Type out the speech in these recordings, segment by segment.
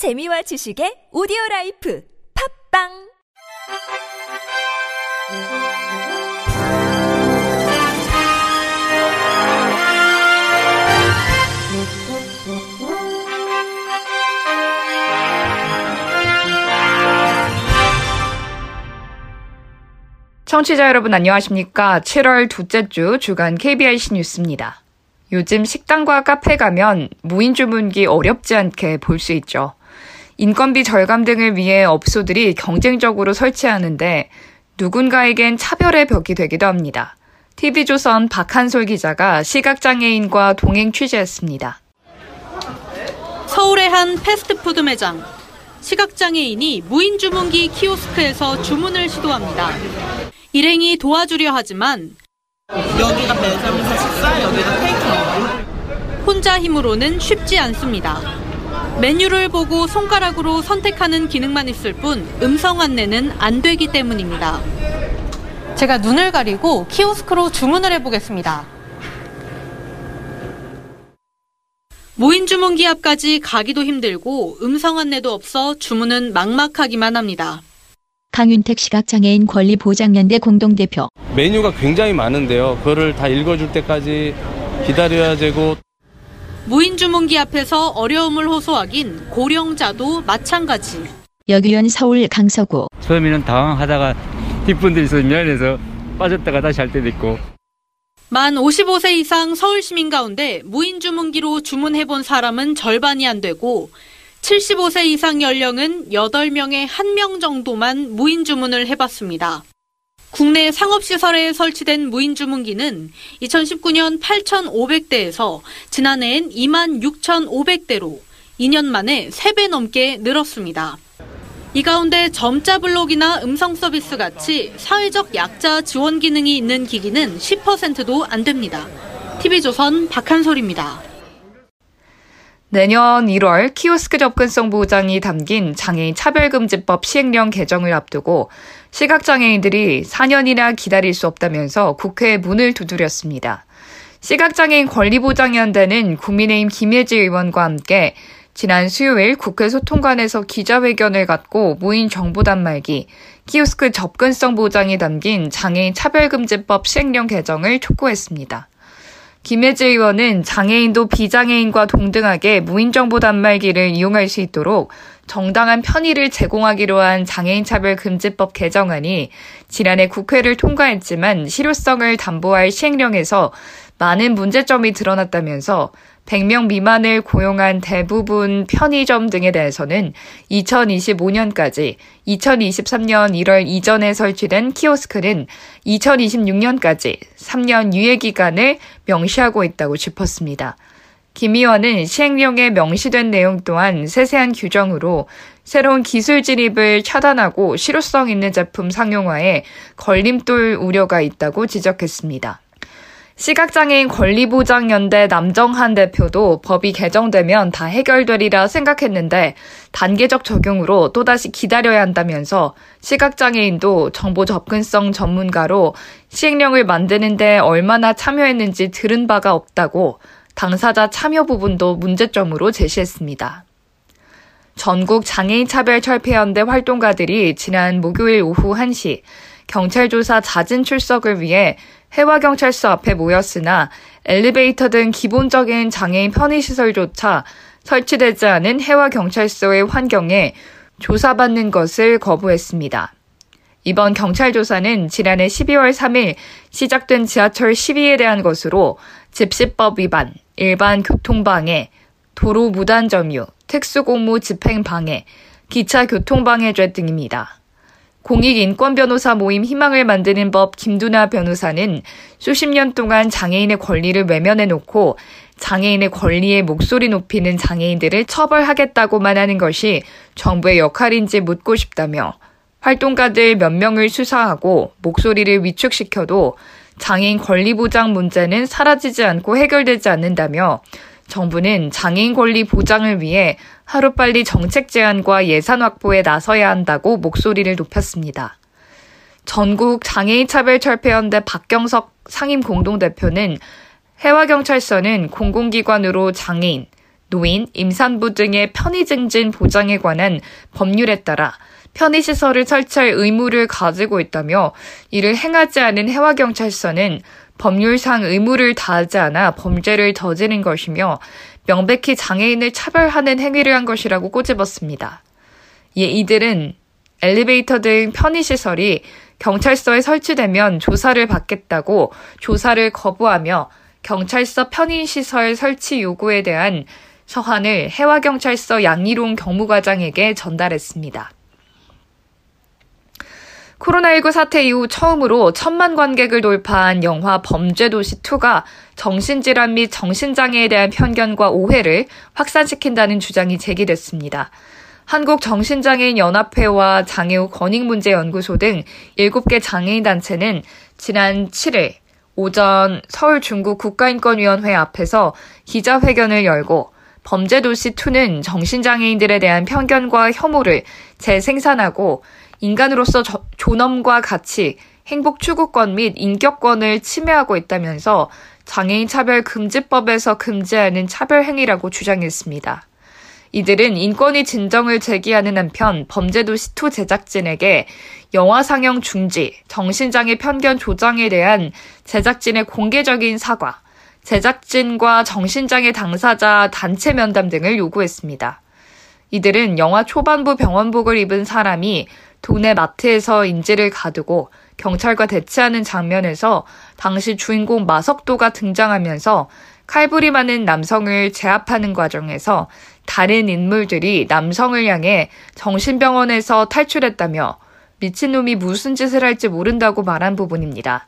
재미와 지식의 오디오 라이프 팝빵 청취자 여러분 안녕하십니까? 7월 둘째 주 주간 KBIC 뉴스입니다. 요즘 식당과 카페 가면 무인 주문기 어렵지 않게 볼 수 있죠. 인건비 절감 등을 위해 업소들이 경쟁적으로 설치하는데 누군가에겐 차별의 벽이 되기도 합니다. TV조선 박한솔 기자가 시각장애인과 동행 취재했습니다. 서울의 한 패스트푸드 매장. 시각장애인이 무인 주문기 키오스크에서 주문을 시도합니다. 일행이 도와주려 하지만 여기가 매점에서 식사, 여기가 테이크아웃. 혼자 힘으로는 쉽지 않습니다. 메뉴를 보고 손가락으로 선택하는 기능만 있을 뿐 음성 안내는 안 되기 때문입니다. 제가 눈을 가리고 키오스크로 주문을 해보겠습니다. 무인 주문기 앞까지 가기도 힘들고 음성 안내도 없어 주문은 막막하기만 합니다. 강윤택 시각장애인 권리 보장연대 공동대표. 메뉴가 굉장히 많은데요. 그거를 다 읽어줄 때까지 기다려야 되고 무인 주문기 앞에서 어려움을 호소하긴 고령자도 마찬가지. 여기현 서울 강서구. 처음에는 당황하다가 뒷분들이 있어서 미안해서 빠졌다가 다시 할 때도 있고 만 55세 이상 서울 시민 가운데 무인 주문기로 주문해본 사람은 절반이 안 되고 75세 이상 연령은 8명에 1명 정도만 무인 주문을 해봤습니다. 국내 상업시설에 설치된 무인 주문기는 2019년 8,500대에서 지난해엔 2만 6,500대로 2년 만에 3배 넘게 늘었습니다. 이 가운데 점자 블록이나 음성 서비스 같이 사회적 약자 지원 기능이 있는 기기는 10%도 안 됩니다. TV조선 박한솔입니다. 내년 1월 키오스크 접근성 보장이 담긴 장애인 차별금지법 시행령 개정을 앞두고 시각장애인들이 4년이나 기다릴 수 없다면서 국회에 문을 두드렸습니다. 시각장애인 권리보장연대는 국민의힘 김예지 의원과 함께 지난 수요일 국회 소통관에서 기자회견을 갖고 무인 정보 단말기, 키오스크 접근성 보장이 담긴 장애인 차별금지법 시행령 개정을 촉구했습니다. 김혜지 의원은 장애인도 비장애인과 동등하게 무인정보 단말기를 이용할 수 있도록 정당한 편의를 제공하기로 한 장애인 차별 금지법 개정안이 지난해 국회를 통과했지만 실효성을 담보할 시행령에서 많은 문제점이 드러났다면서 100명 미만을 고용한 대부분 편의점 등에 대해서는 2025년까지 2023년 1월 이전에 설치된 키오스크는 2026년까지 3년 유예 기간을 명시하고 있다고 짚었습니다. 김 의원은 시행령에 명시된 내용 또한 세세한 규정으로 새로운 기술 진입을 차단하고 실효성 있는 제품 상용화에 걸림돌 우려가 있다고 지적했습니다. 시각장애인 권리보장연대 남정한 대표도 법이 개정되면 다 해결되리라 생각했는데 단계적 적용으로 또다시 기다려야 한다면서 시각장애인도 정보 접근성 전문가로 시행령을 만드는데 얼마나 참여했는지 들은 바가 없다고 당사자 참여 부분도 문제점으로 제시했습니다. 전국 장애인 차별 철폐연대 활동가들이 지난 목요일 오후 1시 경찰 조사 잦은 출석을 위해 해와경찰서 앞에 모였으나 엘리베이터 등 기본적인 장애인 편의시설조차 설치되지 않은 해와경찰서의 환경에 조사받는 것을 거부했습니다. 이번 경찰 조사는 지난해 12월 3일 시작된 지하철 시위에 대한 것으로 집시법 위반, 일반 교통방해, 도로 무단 점유, 특수공무 집행 방해, 기차 교통방해죄 등입니다. 공익인권변호사 모임 희망을 만드는 법 김두나 변호사는 수십 년 동안 장애인의 권리를 외면해 놓고 장애인의 권리에 목소리 높이는 장애인들을 처벌하겠다고만 하는 것이 정부의 역할인지 묻고 싶다며 활동가들 몇 명을 수사하고 목소리를 위축시켜도 장애인 권리 보장 문제는 사라지지 않고 해결되지 않는다며 정부는 장애인 권리 보장을 위해 하루빨리 정책 제안과 예산 확보에 나서야 한다고 목소리를 높였습니다. 전국 장애인 차별 철폐연대 박경석 상임 공동대표는 해와경찰서는 공공기관으로 장애인, 노인, 임산부 등의 편의 증진 보장에 관한 법률에 따라 편의시설을 설치할 의무를 가지고 있다며 이를 행하지 않은 해와경찰서는 법률상 의무를 다하지 않아 범죄를 저지른 것이며 명백히 장애인을 차별하는 행위를 한 것이라고 꼬집었습니다. 이에 이들은 엘리베이터 등 편의시설이 경찰서에 설치되면 조사를 받겠다고 조사를 거부하며 경찰서 편의시설 설치 요구에 대한 서한을 해와경찰서 양리롱 경무과장에게 전달했습니다. 코로나19 사태 이후 처음으로 천만 관객을 돌파한 영화 범죄도시2가 정신질환 및 정신장애에 대한 편견과 오해를 확산시킨다는 주장이 제기됐습니다. 한국정신장애인연합회와 장애우 권익문제연구소 등 7개 장애인 단체는 지난 7일 오전 서울 중구 국가인권위원회 앞에서 기자회견을 열고 범죄도시2는 정신장애인들에 대한 편견과 혐오를 재생산하고 인간으로서 저, 존엄과 가치, 행복 추구권 및 인격권을 침해하고 있다면서 장애인 차별 금지법에서 금지하는 차별 행위라고 주장했습니다. 이들은 인권위 진정을 제기하는 한편 범죄도시2 제작진에게 영화 상영 중지, 정신장애 편견 조장에 대한 제작진의 공개적인 사과, 제작진과 정신장애 당사자 단체 면담 등을 요구했습니다. 이들은 영화 초반부 병원복을 입은 사람이 동네 마트에서 인지를 가두고 경찰과 대치하는 장면에서 당시 주인공 마석도가 등장하면서 칼부림하는 남성을 제압하는 과정에서 다른 인물들이 남성을 향해 정신병원에서 탈출했다며 미친놈이 무슨 짓을 할지 모른다고 말한 부분입니다.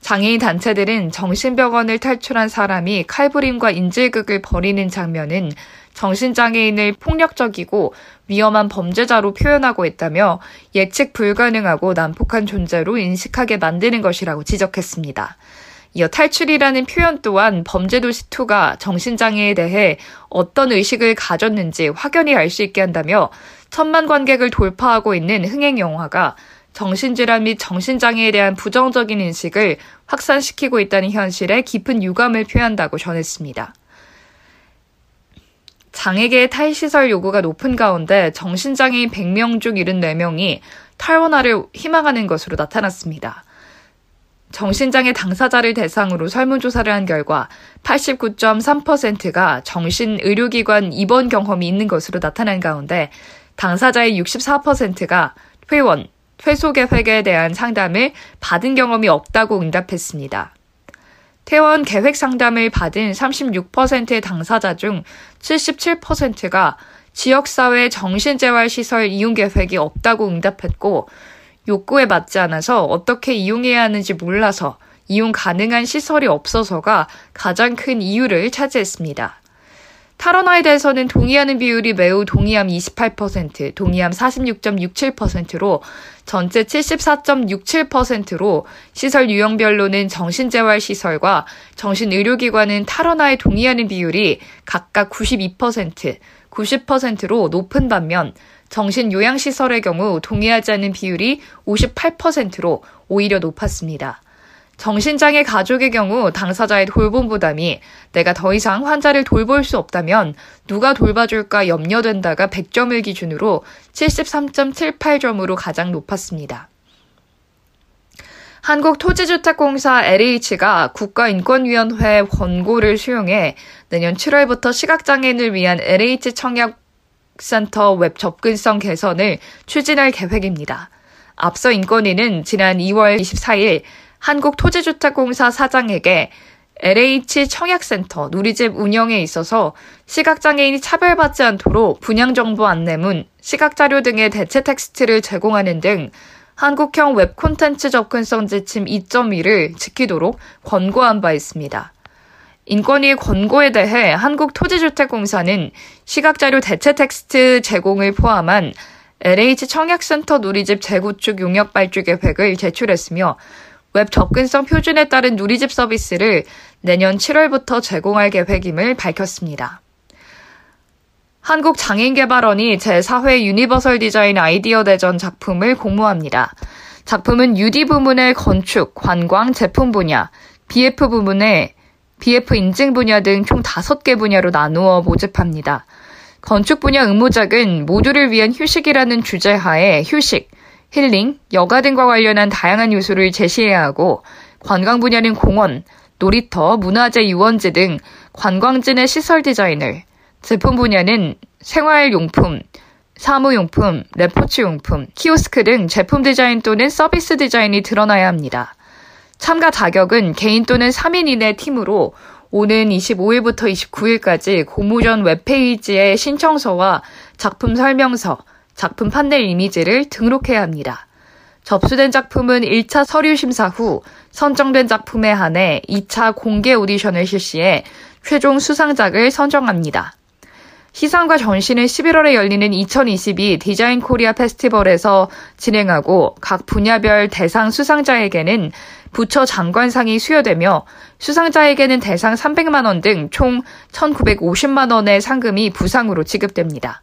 장애인 단체들은 정신병원을 탈출한 사람이 칼부림과 인질극을 벌이는 장면은 정신장애인을 폭력적이고 위험한 범죄자로 표현하고 있다며 예측 불가능하고 난폭한 존재로 인식하게 만드는 것이라고 지적했습니다. 이어 탈출이라는 표현 또한 범죄도시2가 정신장애에 대해 어떤 의식을 가졌는지 확연히 알 수 있게 한다며 천만 관객을 돌파하고 있는 흥행 영화가 정신질환 및 정신장애에 대한 부정적인 인식을 확산시키고 있다는 현실에 깊은 유감을 표한다고 전했습니다. 장애계 탈시설 요구가 높은 가운데 정신장애인 100명 중 74명이 탈원화를 희망하는 것으로 나타났습니다. 정신장애 당사자를 대상으로 설문조사를 한 결과 89.3%가 정신의료기관 입원 경험이 있는 것으로 나타난 가운데 당사자의 64%가 퇴원, 퇴소 계획에 대한 상담을 받은 경험이 없다고 응답했습니다. 퇴원 계획 상담을 받은 36%의 당사자 중 77%가 지역사회 정신재활시설 이용 계획이 없다고 응답했고, 욕구에 맞지 않아서 어떻게 이용해야 하는지 몰라서 이용 가능한 시설이 없어서가 가장 큰 이유를 차지했습니다. 탈원화에 대해서는 동의하는 비율이 매우 동의함 28%, 동의함 46.67%로 전체 74.67%로 시설 유형별로는 정신재활시설과 정신의료기관은 탈원화에 동의하는 비율이 각각 92%, 90%로 높은 반면 정신요양시설의 경우 동의하지 않는 비율이 58%로 오히려 높았습니다. 정신장애 가족의 경우 당사자의 돌봄 부담이 내가 더 이상 환자를 돌볼 수 없다면 누가 돌봐줄까 염려된다가 100점을 기준으로 73.78점으로 가장 높았습니다. 한국토지주택공사 LH가 국가인권위원회 권고를 수용해 내년 7월부터 시각장애인을 위한 LH 청약센터 웹 접근성 개선을 추진할 계획입니다. 앞서 인권위는 지난 2월 24일 한국토지주택공사 사장에게 LH 청약센터 누리집 운영에 있어서 시각장애인이 차별받지 않도록 분양정보 안내문, 시각자료 등의 대체 텍스트를 제공하는 등 한국형 웹 콘텐츠 접근성 지침 2.1을 지키도록 권고한 바 있습니다. 인권위 권고에 대해 한국토지주택공사는 시각자료 대체 텍스트 제공을 포함한 LH 청약센터 누리집 재구축 용역 발주 계획을 제출했으며 웹 접근성 표준에 따른 누리집 서비스를 내년 7월부터 제공할 계획임을 밝혔습니다. 한국장애인개발원이 제4회 유니버설 디자인 아이디어 대전 작품을 공모합니다. 작품은 UD 부문의 건축, 관광, 제품 분야, BF 부문의 BF 인증 분야 등 총 5개 분야로 나누어 모집합니다. 건축 분야 의무작은 모두를 위한 휴식이라는 주제하에 휴식, 힐링, 여가 등과 관련한 다양한 요소를 제시해야 하고 관광 분야는 공원, 놀이터, 문화재 유원지 등 관광지 내 시설 디자인을, 제품 분야는 생활용품, 사무용품, 레포츠용품, 키오스크 등 제품 디자인 또는 서비스 디자인이 드러나야 합니다. 참가 자격은 개인 또는 3인 이내 팀으로 오는 25일부터 29일까지 고무전 웹페이지에 신청서와 작품 설명서, 작품 판넬 이미지를 등록해야 합니다. 접수된 작품은 1차 서류 심사 후 선정된 작품에 한해 2차 공개 오디션을 실시해 최종 수상작을 선정합니다. 시상과 전시는 11월에 열리는 2022 디자인 코리아 페스티벌에서 진행하고 각 분야별 대상 수상자에게는 부처 장관상이 수여되며 수상자에게는 대상 300만 원 등 총 1,950만 원의 상금이 부상으로 지급됩니다.